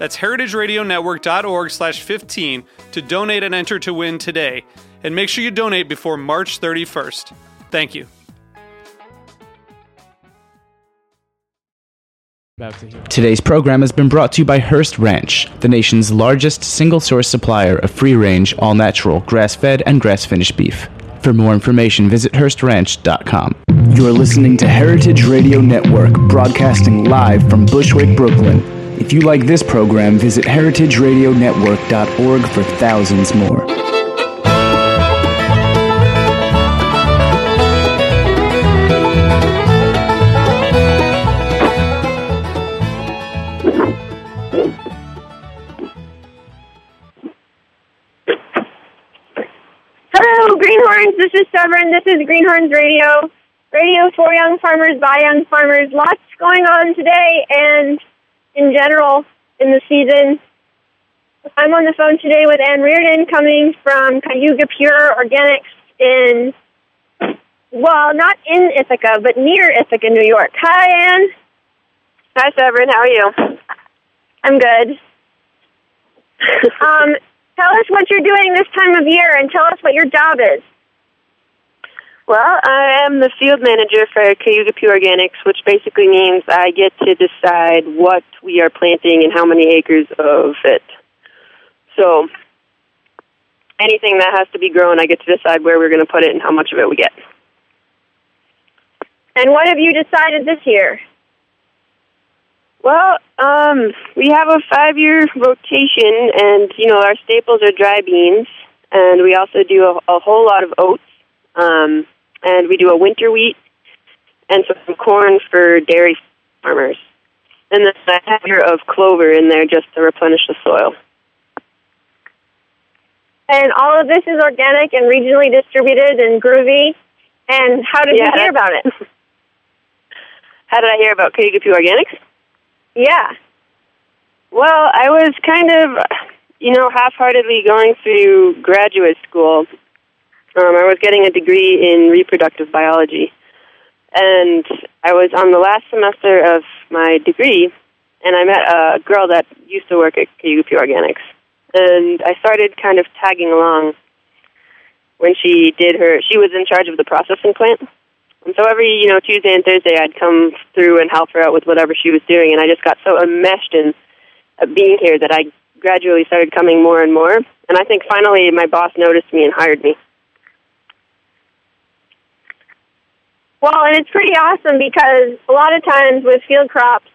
That's heritageradionetwork.org slash 15 to donate and enter to win today. And make sure you donate before March 31st. Thank you. Today's program has been brought to you by Hearst Ranch, the nation's largest single source supplier of free range, all natural, grass fed, and grass finished beef. For more information, visit HearstRanch.com. You're listening to Heritage Radio Network, broadcasting live from Bushwick, Brooklyn. If you like this program, visit heritageradionetwork.org for thousands more. Hello, Greenhorns. This is Severine. This is Greenhorns Radio. Radio for young farmers by young farmers. Lots going on today and in general in the season. I'm on the phone today with Ann Riordan coming from Cayuga Pure Organics in, well, not in Ithaca, but near Ithaca, New York. Hi, Ann. Hi, Severine. How are you? I'm good. um, tell us what you're doing this time of year and tell us what your job is. Well, I am the field manager for Cayuga Pure Organics, which basically means I get to decide what we are planting and how many acres of it. So, anything that has to be grown, I get to decide where we're going to put it and how much of it we get. And what have you decided this year? Well, um, we have a five-year rotation, and you know our staples are dry beans, and we also do a, a whole lot of oats. Um, and we do a winter wheat and some corn for dairy farmers. And then I have here of clover in there just to replenish the soil. And all of this is organic and regionally distributed and groovy. And how did Yeah, you hear about it? How did I hear about Pure Organics? Yeah. Well, I was kind of, you know, half-heartedly going through graduate school. Um, I was getting a degree in reproductive biology, and I was on the last semester of my degree, and I met a girl that used to work at Pure Organics, and I started kind of tagging along when she did her. She was in charge of the processing plant, and so every you know Tuesday and Thursday I'd come through and help her out with whatever she was doing, and I just got so enmeshed in uh, being here that I gradually started coming more and more. And I think finally my boss noticed me and hired me. Well, and it's pretty awesome because a lot of times with field crops,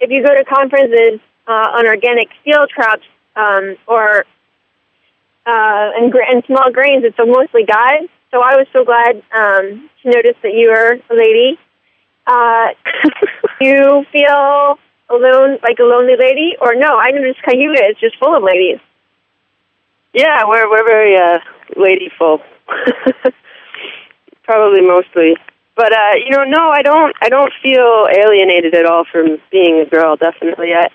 if you go to conferences uh, on organic field crops um, or uh, and, and small grains, it's mostly guys. So I was so glad um, to notice that you were a lady. Uh, you feel alone, like a lonely lady, or no? I noticed Cayuga is just full of ladies. Yeah, we're we're very uh, ladyful, probably mostly. But uh, you know, no, I don't. I don't feel alienated at all from being a girl. Definitely, I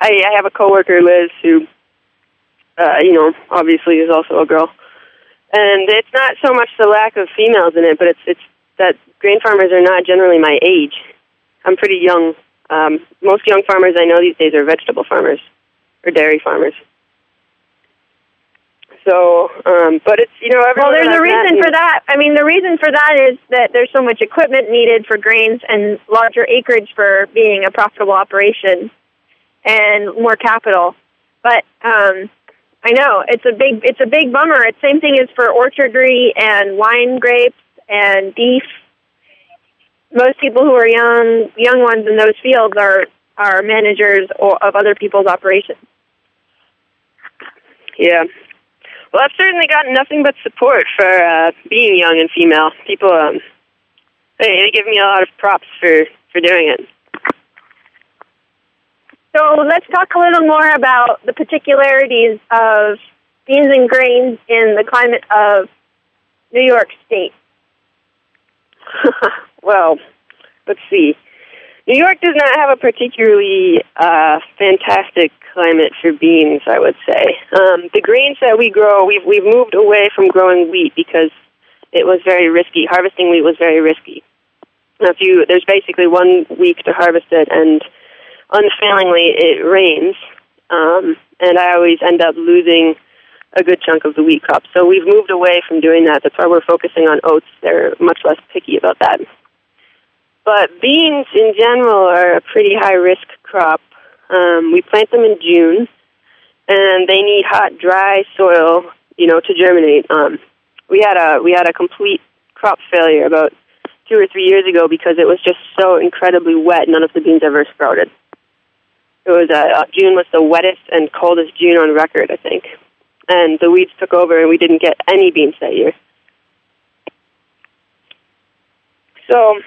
I, I have a coworker, Liz, who uh, you know obviously is also a girl, and it's not so much the lack of females in it, but it's it's that grain farmers are not generally my age. I'm pretty young. Um, most young farmers I know these days are vegetable farmers or dairy farmers. So, um, but it's you know Well, there's a reason and- for that. I mean, the reason for that is that there's so much equipment needed for grains and larger acreage for being a profitable operation and more capital. But um, I know it's a big it's a big bummer. It's the same thing as for orchardry and wine grapes and beef. Most people who are young young ones in those fields are are managers or, of other people's operations. Yeah. Well, I've certainly gotten nothing but support for uh, being young and female. People, um, they, they give me a lot of props for for doing it. So let's talk a little more about the particularities of beans and grains in the climate of New York State. well, let's see. New York does not have a particularly uh, fantastic climate for beans, I would say. Um, the grains that we grow, we've we've moved away from growing wheat because it was very risky. Harvesting wheat was very risky. Now, if you there's basically one week to harvest it, and unfailingly it rains, um, and I always end up losing a good chunk of the wheat crop. So we've moved away from doing that. That's why we're focusing on oats. They're much less picky about that. But beans in general are a pretty high risk crop. Um, we plant them in June, and they need hot, dry soil, you know, to germinate. Um, we had a we had a complete crop failure about two or three years ago because it was just so incredibly wet. None of the beans ever sprouted. It was uh, uh, June was the wettest and coldest June on record, I think, and the weeds took over, and we didn't get any beans that year. So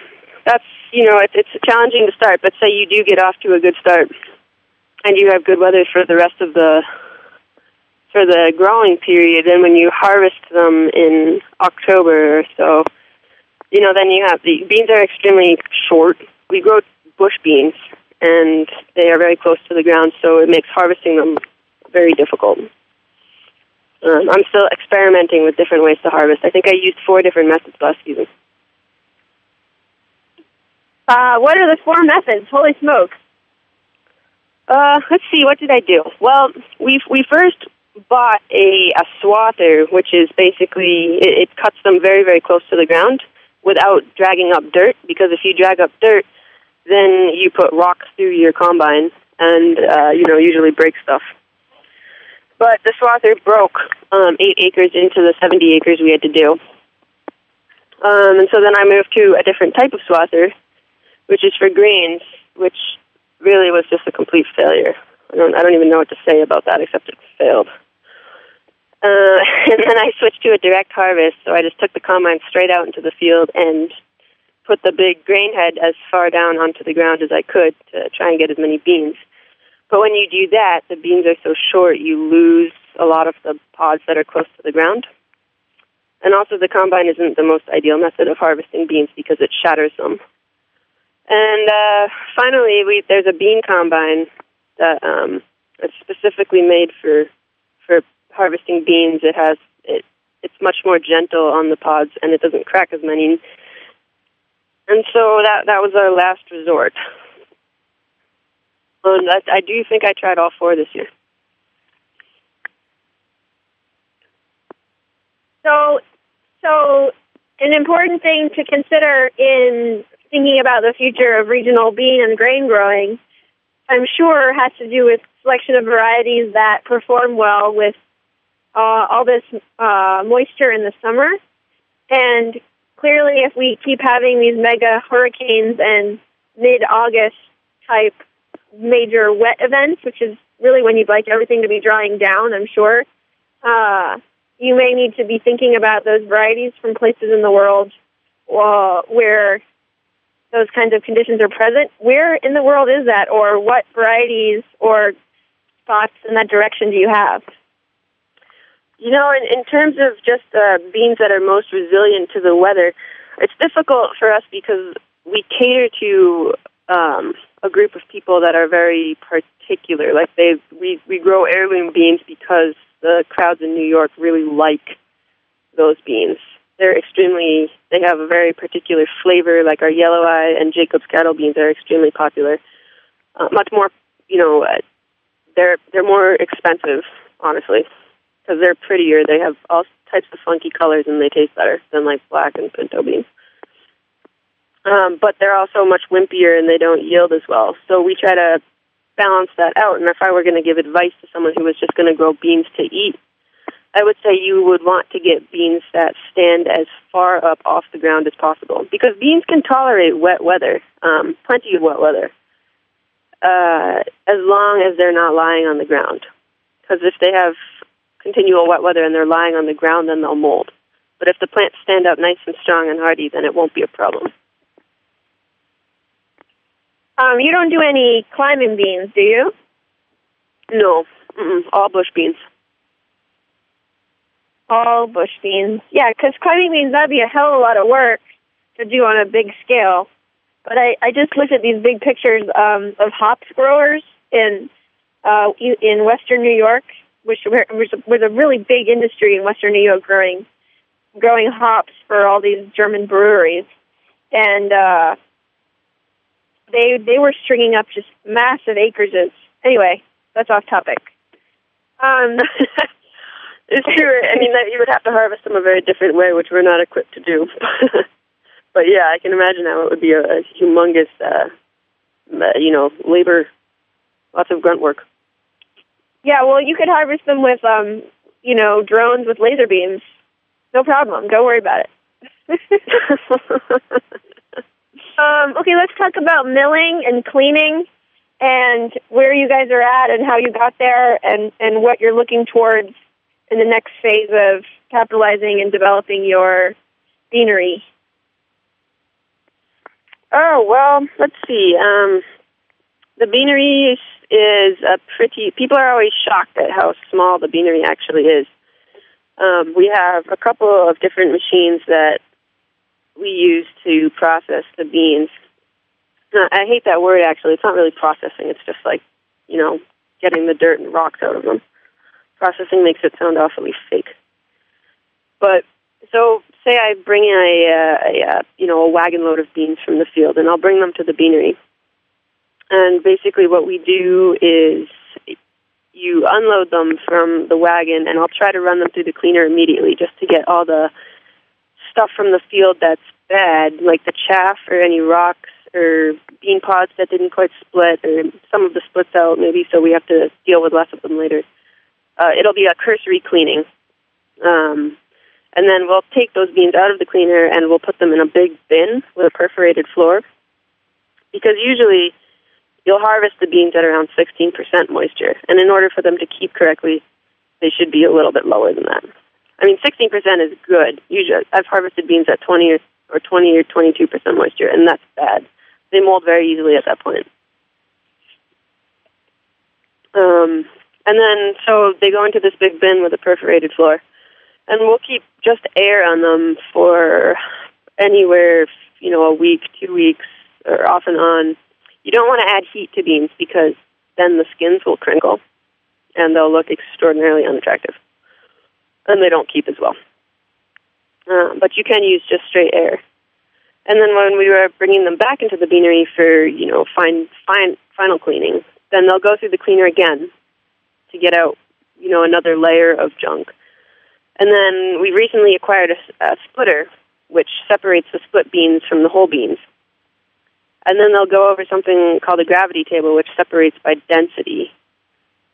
that's you know it's it's challenging to start, but say you do get off to a good start, and you have good weather for the rest of the for the growing period. Then when you harvest them in October or so, you know then you have the beans are extremely short. We grow bush beans, and they are very close to the ground, so it makes harvesting them very difficult. Um, I'm still experimenting with different ways to harvest. I think I used four different methods last season. Uh, what are the four methods? Holy smokes! Uh, let's see. What did I do? Well, we we first bought a a swather, which is basically it, it cuts them very very close to the ground without dragging up dirt. Because if you drag up dirt, then you put rocks through your combine, and uh, you know usually break stuff. But the swather broke um, eight acres into the seventy acres we had to do. Um, and so then I moved to a different type of swather, which is for grains, which really was just a complete failure. I don't, I don't even know what to say about that except it failed. Uh, and then I switched to a direct harvest, so I just took the combine straight out into the field and put the big grain head as far down onto the ground as I could to try and get as many beans. But when you do that, the beans are so short, you lose a lot of the pods that are close to the ground. And also, the combine isn't the most ideal method of harvesting beans because it shatters them. And uh, finally, we there's a bean combine that um, it's specifically made for for harvesting beans. It has it it's much more gentle on the pods and it doesn't crack as many. And so that that was our last resort. And I, I do think I tried all four this year. So, so an important thing to consider in thinking about the future of regional bean and grain growing, I'm sure has to do with selection of varieties that perform well with uh, all this uh, moisture in the summer. And clearly, if we keep having these mega hurricanes and mid-August type major wet events, which is really when you'd like everything to be drying down, I'm sure, uh, you may need to be thinking about those varieties from places in the world uh, where those kinds of conditions are present. Where in the world is that, or what varieties or thoughts in that direction do you have? You know, in, in terms of just uh, beans that are most resilient to the weather, it's difficult for us because we cater to um, a group of people that are very particular. Like they, we we grow heirloom beans because the crowds in New York really like those beans they're extremely they have a very particular flavor like our yellow eye and jacob's cattle beans are extremely popular. Uh, much more you know uh, they're they're more expensive honestly because they're prettier. They have all types of funky colors and they taste better than like black and pinto beans. Um, but they're also much wimpier and they don't yield as well. So we try to balance that out. And if I were going to give advice to someone who was just going to grow beans to eat, I would say you would want to get beans that stand as far up off the ground as possible because beans can tolerate wet weather, um, plenty of wet weather, uh, as long as they're not lying on the ground. Because if they have continual wet weather and they're lying on the ground, then they'll mold. But if the plants stand up nice and strong and hardy, then it won't be a problem. Um, you don't do any climbing beans, do you? No, Mm-mm. all bush beans. All bush beans. Yeah, because climbing beans, that'd be a hell of a lot of work to do on a big scale. But I, I just looked at these big pictures um, of hops growers in uh, in Western New York, which was, a really big industry in Western New York growing growing hops for all these German breweries, and uh, they they were stringing up just massive acreages. Anyway, that's off topic. Um, it's true. I mean, that you would have to harvest them a very different way, which we're not equipped to do. but yeah, I can imagine how it would be a, a humongous, uh, you know, labor, lots of grunt work. Yeah, well, you could harvest them with, um, you know, drones with laser beams. No problem. Don't worry about it. um, okay, let's talk about milling and cleaning and where you guys are at and how you got there and, and what you're looking towards in the next phase of capitalizing and developing your beanery. Oh, well, let's see. Um, the beanery is a pretty, people are always shocked at how small the beanery actually is. Um, we have a couple of different machines that we use to process the beans. Uh, I hate that word actually. It's not really processing. It's just like, you know, getting the dirt and rocks out of them. Processing makes it sound awfully fake. But so say I bring in a, uh, a, a you know a wagon load of beans from the field, and I'll bring them to the beanery. And basically, what we do is you unload them from the wagon, and I'll try to run them through the cleaner immediately, just to get all the stuff from the field that's bad, like the chaff or any rocks or bean pods that didn't quite split, or some of the splits out maybe, so we have to deal with less of them later. Uh, it'll be a cursory cleaning. Um, and then we'll take those beans out of the cleaner and we'll put them in a big bin with a perforated floor. Because usually you'll harvest the beans at around 16% moisture. And in order for them to keep correctly, they should be a little bit lower than that. I mean, 16% is good. Usually, I've harvested beans at 20 or, or 20 or 22% moisture, and that's bad. They mold very easily at that point. Um, and then, so they go into this big bin with a perforated floor. And we'll keep just air on them for anywhere, you know, a week, two weeks, or off and on. You don't want to add heat to beans because then the skins will crinkle and they'll look extraordinarily unattractive. And they don't keep as well. Uh, but you can use just straight air. And then when we were bringing them back into the beanery for, you know, fine, fine, final cleaning, then they'll go through the cleaner again to get out, you know, another layer of junk. And then we recently acquired a, a splitter, which separates the split beans from the whole beans. And then they'll go over something called a gravity table, which separates by density.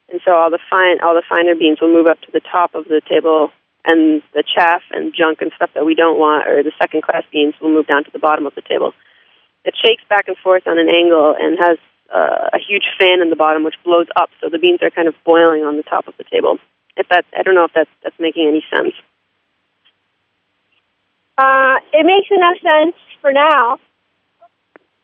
And so all the fine, all the finer beans will move up to the top of the table, and the chaff and junk and stuff that we don't want, or the second class beans, will move down to the bottom of the table. It shakes back and forth on an angle and has uh, a huge fan in the bottom, which blows up, so the beans are kind of boiling on the top of the table. If that, I don't know if that that's making any sense. Uh, it makes enough sense for now.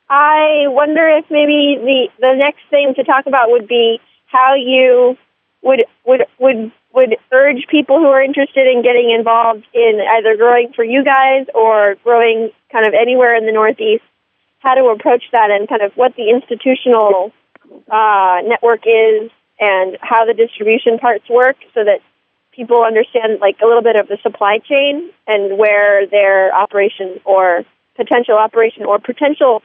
I wonder if maybe the the next thing to talk about would be how you would would would would urge people who are interested in getting involved in either growing for you guys or growing kind of anywhere in the Northeast, how to approach that and kind of what the institutional uh, network is and how the distribution parts work so that people understand like a little bit of the supply chain and where their operation or potential operation or potential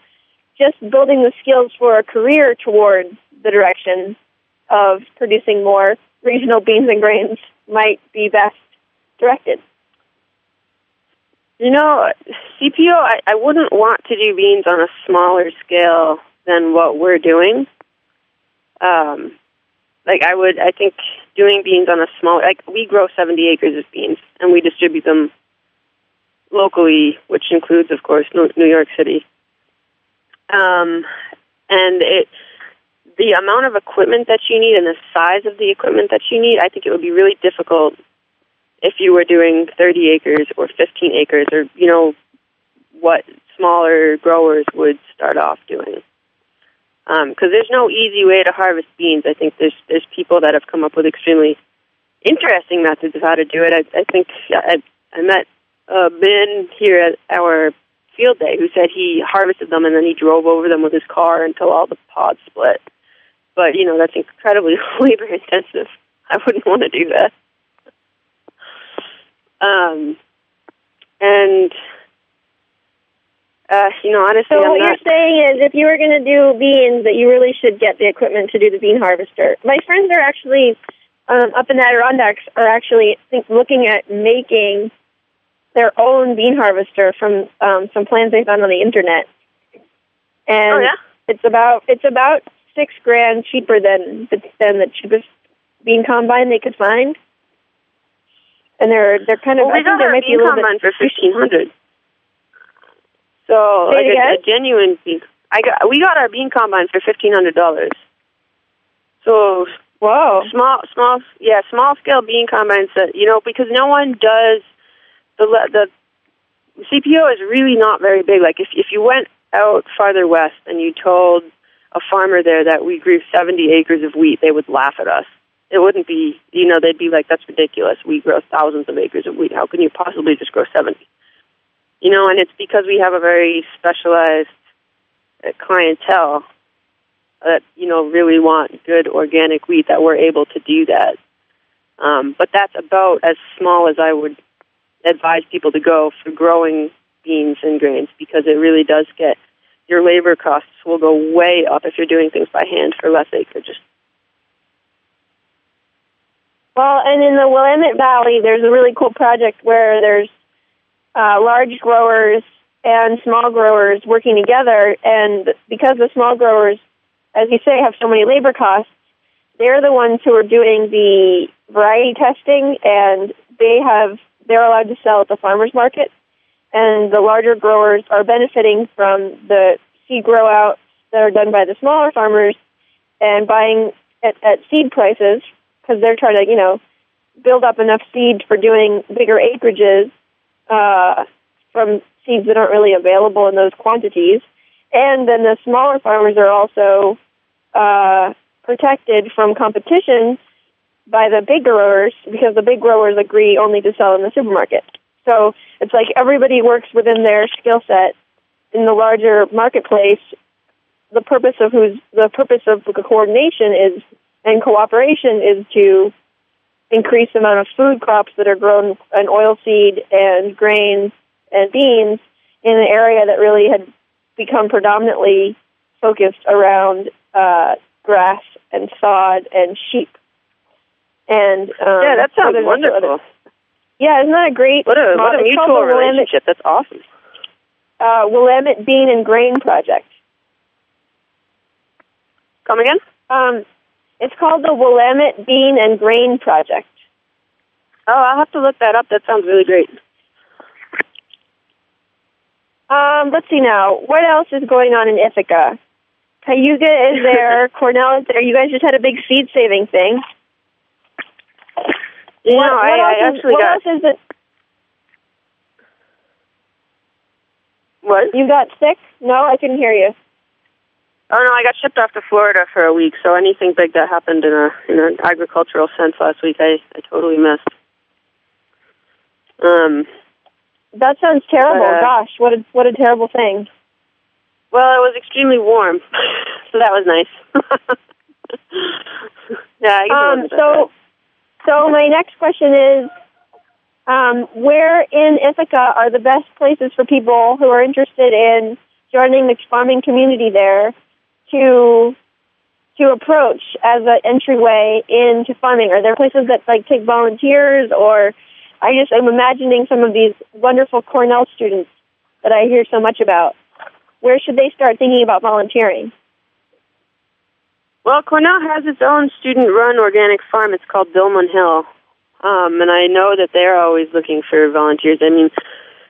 just building the skills for a career towards the direction of producing more regional beans and grains might be best directed. You know, CPO, I, I wouldn't want to do beans on a smaller scale than what we're doing Um, like I would, I think doing beans on a small, like we grow 70 acres of beans and we distribute them locally, which includes, of course, New York City. Um, and it, the amount of equipment that you need and the size of the equipment that you need, I think it would be really difficult if you were doing 30 acres or 15 acres or, you know, what smaller growers would start off doing. Because um, there's no easy way to harvest beans. I think there's there's people that have come up with extremely interesting methods of how to do it. I, I think I, I met a man here at our field day who said he harvested them and then he drove over them with his car until all the pods split. But you know that's incredibly labor intensive. I wouldn't want to do that. Um, and uh, you know, honestly, so I'm what not... you're saying is, if you were going to do beans, that you really should get the equipment to do the bean harvester. My friends are actually um, up in the Adirondacks are actually think, looking at making their own bean harvester from um, some plans they found on the internet. And oh, yeah? it's about it's about six grand cheaper than than the cheapest bean combine they could find. And they're they're kind of well, we I think got there our might bean be a little combine bit for fifteen hundred. So like a, a genuine bean. I got we got our bean combine for fifteen hundred dollars. So Whoa. small small yeah small scale bean combines that you know because no one does the the CPO is really not very big. Like if if you went out farther west and you told a farmer there that we grew 70 acres of wheat, they would laugh at us. It wouldn't be, you know, they'd be like, that's ridiculous. We grow thousands of acres of wheat. How can you possibly just grow 70? You know, and it's because we have a very specialized uh, clientele that, you know, really want good organic wheat that we're able to do that. Um, but that's about as small as I would advise people to go for growing beans and grains because it really does get your labor costs will go way up if you're doing things by hand for less acreage. Well, and in the Willamette Valley, there's a really cool project where there's uh, large growers and small growers working together, and because the small growers, as you say, have so many labor costs, they're the ones who are doing the variety testing, and they have they're allowed to sell at the farmers market, and the larger growers are benefiting from the seed grow outs that are done by the smaller farmers and buying at, at seed prices because they're trying to, you know, build up enough seed for doing bigger acreages uh, from seeds that aren't really available in those quantities. And then the smaller farmers are also uh, protected from competition by the big growers because the big growers agree only to sell in the supermarket. So it's like everybody works within their skill set in the larger marketplace. The purpose of who's the purpose of the coordination is and cooperation is to increase the amount of food crops that are grown in oilseed and grains and beans in an area that really had become predominantly focused around uh, grass and sod and sheep. And um, yeah, that sounds wonderful. other- yeah, isn't that a great? What a what a model? It's called mutual Willamette, relationship. That's awesome. uh, Willamette Bean and Grain Project. Come again? Um, it's called the Willamette Bean and Grain Project. Oh, I'll have to look that up. That sounds really great. Um, let's see now. What else is going on in Ithaca? Cayuga is there. Cornell is there. You guys just had a big seed saving thing. You what, know, what I, else I is, actually got else is it? what? You got sick? No, I couldn't hear you. Oh no, I got shipped off to Florida for a week. So anything big that happened in a in an agricultural sense last week, I I totally missed. Um. That sounds terrible. Uh, Gosh, what a what a terrible thing. Well, it was extremely warm, so that was nice. yeah, I Um, so, so my next question is, um, where in Ithaca are the best places for people who are interested in joining the farming community there to to approach as an entryway into farming? Are there places that like take volunteers, or I just I'm imagining some of these wonderful Cornell students that I hear so much about. Where should they start thinking about volunteering? Well, Cornell has its own student-run organic farm. It's called Dilmun Hill, um, and I know that they're always looking for volunteers. I mean,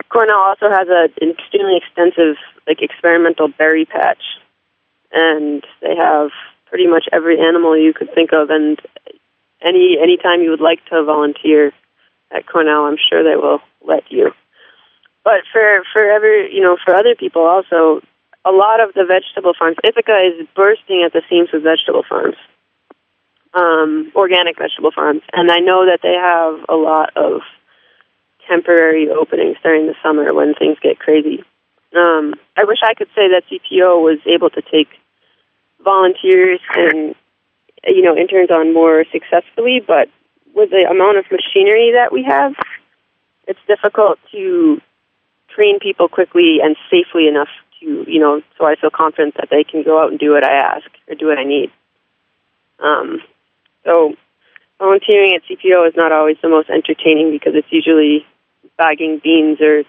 Cornell also has a, an extremely extensive, like, experimental berry patch, and they have pretty much every animal you could think of. And any any time you would like to volunteer at Cornell, I'm sure they will let you. But for for every you know for other people also, a lot of the vegetable farms, Ithaca is bursting at the seams with vegetable farms, um, organic vegetable farms, and I know that they have a lot of temporary openings during the summer when things get crazy. Um, I wish I could say that CPO was able to take volunteers and you know interns on more successfully, but with the amount of machinery that we have, it's difficult to train people quickly and safely enough to, you know, so I feel confident that they can go out and do what I ask or do what I need. Um, so volunteering at CPO is not always the most entertaining because it's usually bagging beans or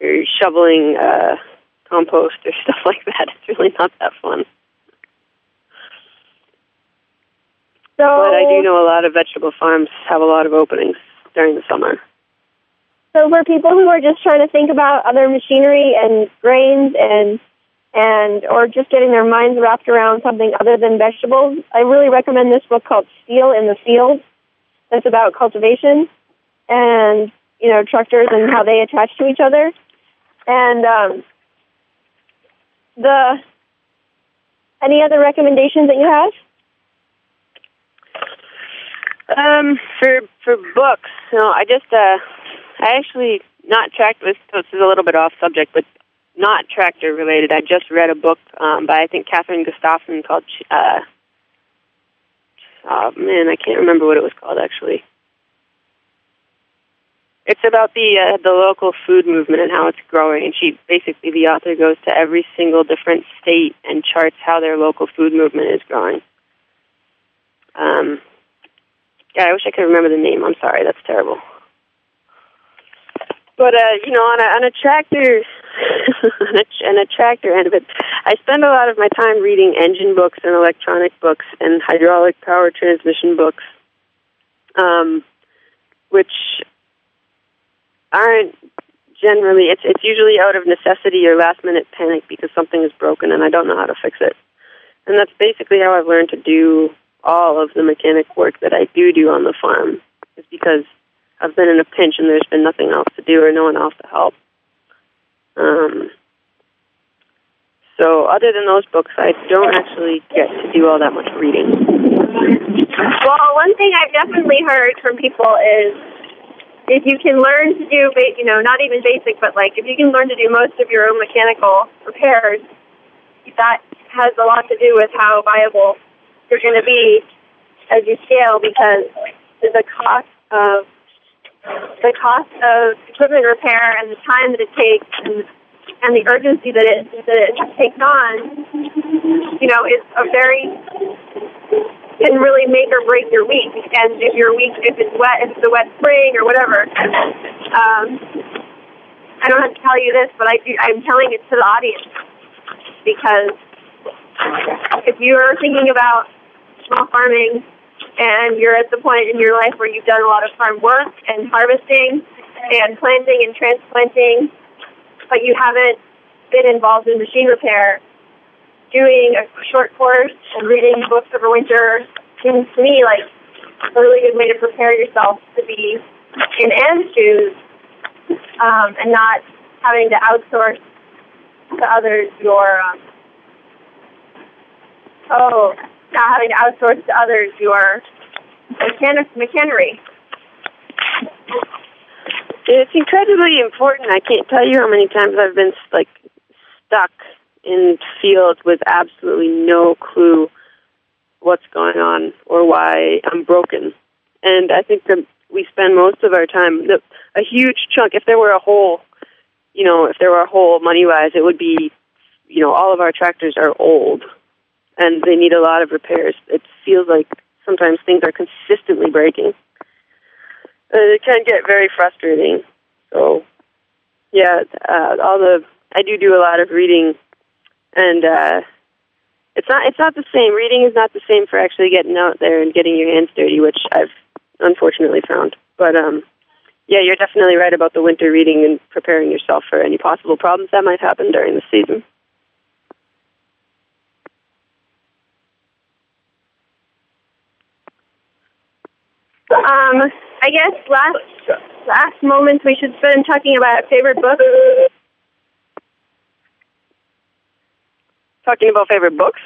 or shoveling uh, compost or stuff like that. It's really not that fun. So, But I do know a lot of vegetable farms have a lot of openings during the summer. So for people who are just trying to think about other machinery and grains and and or just getting their minds wrapped around something other than vegetables, I really recommend this book called Steel in the Field. That's about cultivation and you know tractors and how they attach to each other. And um, the any other recommendations that you have? Um, for for books, no, I just uh, I actually not tractor. This, this is a little bit off subject, but not tractor related. I just read a book um, by I think Katherine Gustafson called. Uh, oh man, I can't remember what it was called actually. It's about the uh, the local food movement and how it's growing. And she basically the author goes to every single different state and charts how their local food movement is growing. Um, yeah, I wish I could remember the name. I'm sorry, that's terrible. But uh, you know, on a on a tractor, on, a, on a tractor end of it, I spend a lot of my time reading engine books and electronic books and hydraulic power transmission books, um, which aren't generally. It's it's usually out of necessity or last minute panic because something is broken and I don't know how to fix it. And that's basically how I've learned to do all of the mechanic work that I do do on the farm. Is because I've been in a pinch and there's been nothing else to do or no one else to help. Um, so other than those books, I don't actually get to do all that much reading. Well, one thing I've definitely heard from people is if you can learn to do, you know, not even basic, but like if you can learn to do most of your own mechanical repairs, that has a lot to do with how viable you're going to be as you scale because the cost of the cost of equipment repair and the time that it takes and, and the urgency that it that it takes on, you know, is a very can really make or break your week. And if your week, if it's wet, if it's a wet spring or whatever, um, I don't have to tell you this, but I do, I'm telling it to the audience because if you're thinking about small farming and you're at the point in your life where you've done a lot of farm work and harvesting and planting and transplanting, but you haven't been involved in machine repair, doing a short course and reading books over winter. Seems to me like a really good way to prepare yourself to be in Anne's shoes um, and not having to outsource to others your um, oh not having to outsource to others your mechanic machinery. It's incredibly important. I can't tell you how many times I've been like stuck in fields with absolutely no clue what's going on or why I'm broken. And I think that we spend most of our time a huge chunk. If there were a hole, you know, if there were a hole money wise, it would be, you know, all of our tractors are old and they need a lot of repairs. It feels like sometimes things are consistently breaking. It can get very frustrating. So, yeah, uh, all the I do do a lot of reading, and uh, it's not it's not the same. Reading is not the same for actually getting out there and getting your hands dirty, which I've unfortunately found. But um, yeah, you're definitely right about the winter reading and preparing yourself for any possible problems that might happen during the season. Um, I guess last last moments we should spend talking about favorite books. Talking about favorite books.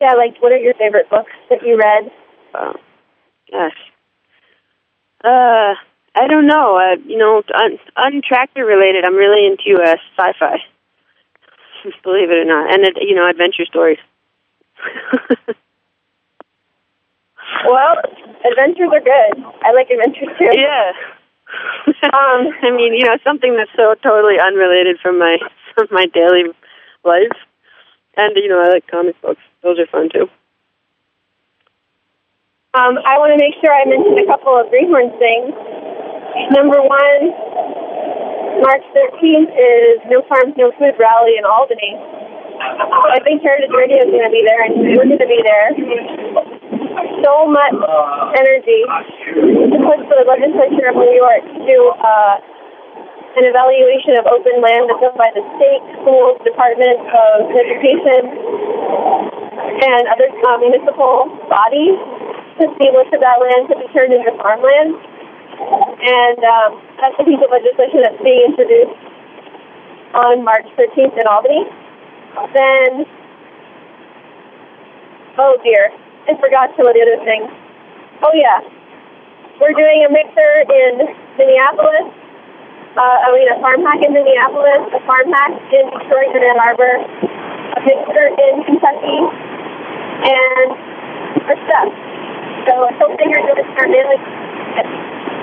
Yeah, like what are your favorite books that you read? Oh, gosh. Uh, I don't know. Uh, you know, un, untractor related. I'm really into uh, sci-fi. Believe it or not, and uh, you know, adventure stories. well, adventures are good. I like adventures too. Yeah. um, I mean, you know, something that's so totally unrelated from my from my daily life, and you know, I like comic books. Those are fun too. Um, I want to make sure I mention a couple of Greenhorn things. Number one, March 13th is No Farms, No Food rally in Albany. I think Heritage Radio is going to be there, and we're going to be there. So much energy to push for the legislature of New York to do uh, an evaluation of open land that's owned by the state, schools, Department of Education, and other uh, municipal bodies to see what of that land could be turned into farmland. And um, that's a piece of legislation that's being introduced on March 13th in Albany. Then, oh dear, I forgot some of the other things. Oh yeah, we're doing a mixer in Minneapolis. Uh, I mean, a farm hack in Minneapolis, a farm hack in Detroit and Ann Arbor, a mixer in Kentucky, and our stuff. So I hope that you're going to start mailing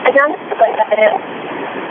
announcements like that.